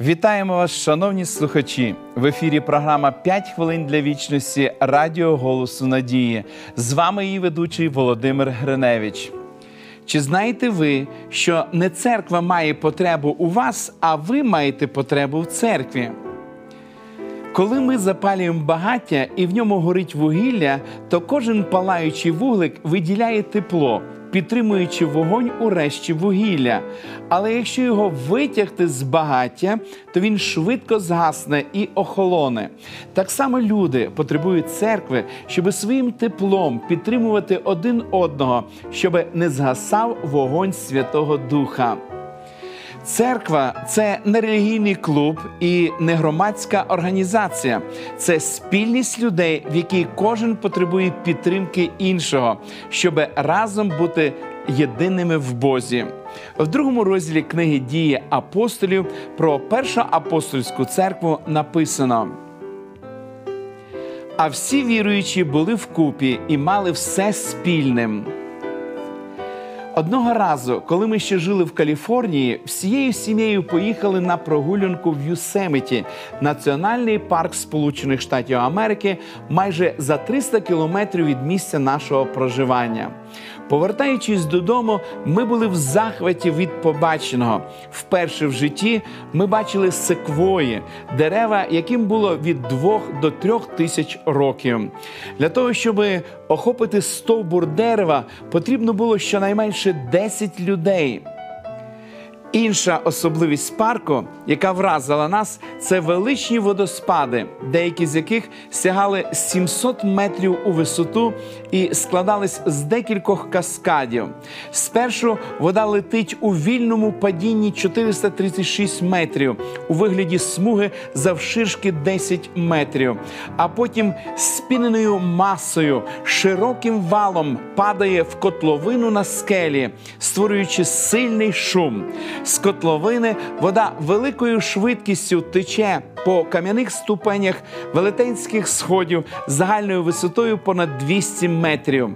Вітаємо вас, шановні слухачі! В ефірі програма «5 хвилин для вічності Радіо Голосу Надії. З вами її ведучий Володимир Гриневич. Чи знаєте ви, що не церква має потребу у вас, а ви маєте потребу в церкві? Коли ми запалюємо багаття і в ньому горить вугілля, то кожен палаючий вуглик виділяє тепло, підтримуючи вогонь у решті вугілля. Але якщо його витягти з багаття, то він швидко згасне і охолоне. Так само люди потребують церкви, щоб своїм теплом підтримувати один одного, щоб не згасав вогонь Святого Духа. Церква це не релігійний клуб і не громадська організація, це спільність людей, в якій кожен потребує підтримки іншого, щоб разом бути єдиними в Бозі. В другому розділі книги дії апостолів про першу апостольську церкву написано. А всі віруючі були вкупі і мали все спільним. Одного разу, коли ми ще жили в Каліфорнії, всією сім'єю поїхали на прогулянку в Юсемиті, національний парк Сполучених Штатів Америки, майже за 300 кілометрів від місця нашого проживання. Повертаючись додому, ми були в захваті від побаченого. Вперше в житті ми бачили секвої, дерева, яким було від двох до трьох тисяч років. Для того, щоб охопити стовбур дерева, потрібно було щонайменше 10 людей. Інша особливість парку, яка вразила нас, це величні водоспади, деякі з яких сягали 700 метрів у висоту і складались з декількох каскадів. Спершу вода летить у вільному падінні 436 метрів у вигляді смуги завширшки 10 метрів, а потім спіненою масою, широким валом падає в котловину на скелі, створюючи сильний шум. З котловини вода великою швидкістю тече по кам'яних ступенях велетенських сходів загальною висотою понад 200 метрів.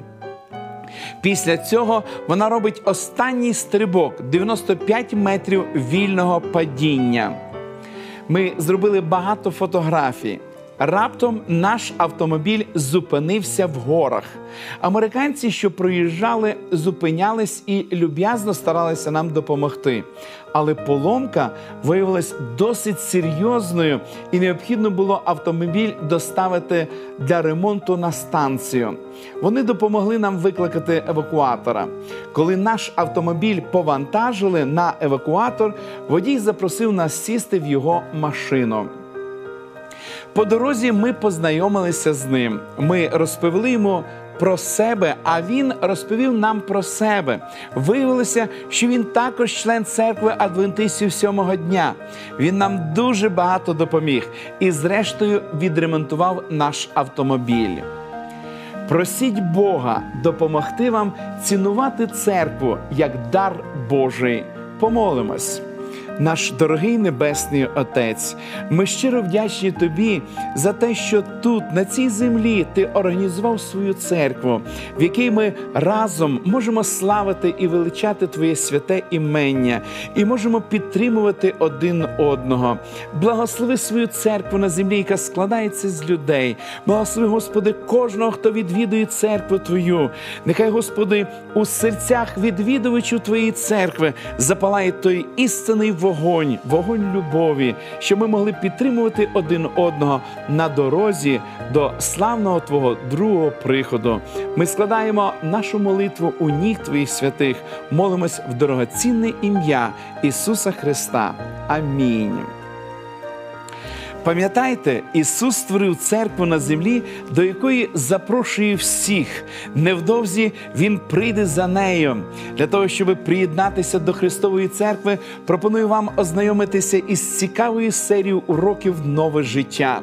Після цього вона робить останній стрибок 95 метрів вільного падіння. Ми зробили багато фотографій. Раптом наш автомобіль зупинився в горах. Американці, що проїжджали, зупинялись і люб'язно старалися нам допомогти. Але поломка виявилась досить серйозною, і необхідно було автомобіль доставити для ремонту на станцію. Вони допомогли нам викликати евакуатора. Коли наш автомобіль повантажили на евакуатор, водій запросив нас сісти в його машину. По дорозі ми познайомилися з ним. Ми розповіли йому про себе, а він розповів нам про себе. Виявилося, що він також член церкви адвентистів сьомого дня. Він нам дуже багато допоміг і, зрештою, відремонтував наш автомобіль. Просіть Бога допомогти вам цінувати церкву як дар Божий. Помолимось. Наш дорогий Небесний Отець, ми щиро вдячні Тобі за те, що тут, на цій землі, ти організував свою церкву, в якій ми разом можемо славити і величати Твоє святе імення, і можемо підтримувати один одного. Благослови свою церкву на землі, яка складається з людей. Благослови, Господи, кожного, хто відвідує церкву Твою. Нехай, Господи, у серцях відвідувачів Твоєї церкви запалає той істинний вогонь, вогонь, вогонь любові, щоб ми могли підтримувати один одного на дорозі до славного Твого другого приходу. Ми складаємо нашу молитву у ніг Твоїх святих, молимось в дорогоцінне ім'я Ісуса Христа. Амінь. Пам'ятайте, Ісус створив церкву на землі, до якої запрошує всіх. Невдовзі Він прийде за нею. Для того, щоб приєднатися до Христової церкви, пропоную вам ознайомитися із цікавою серією уроків нове життя.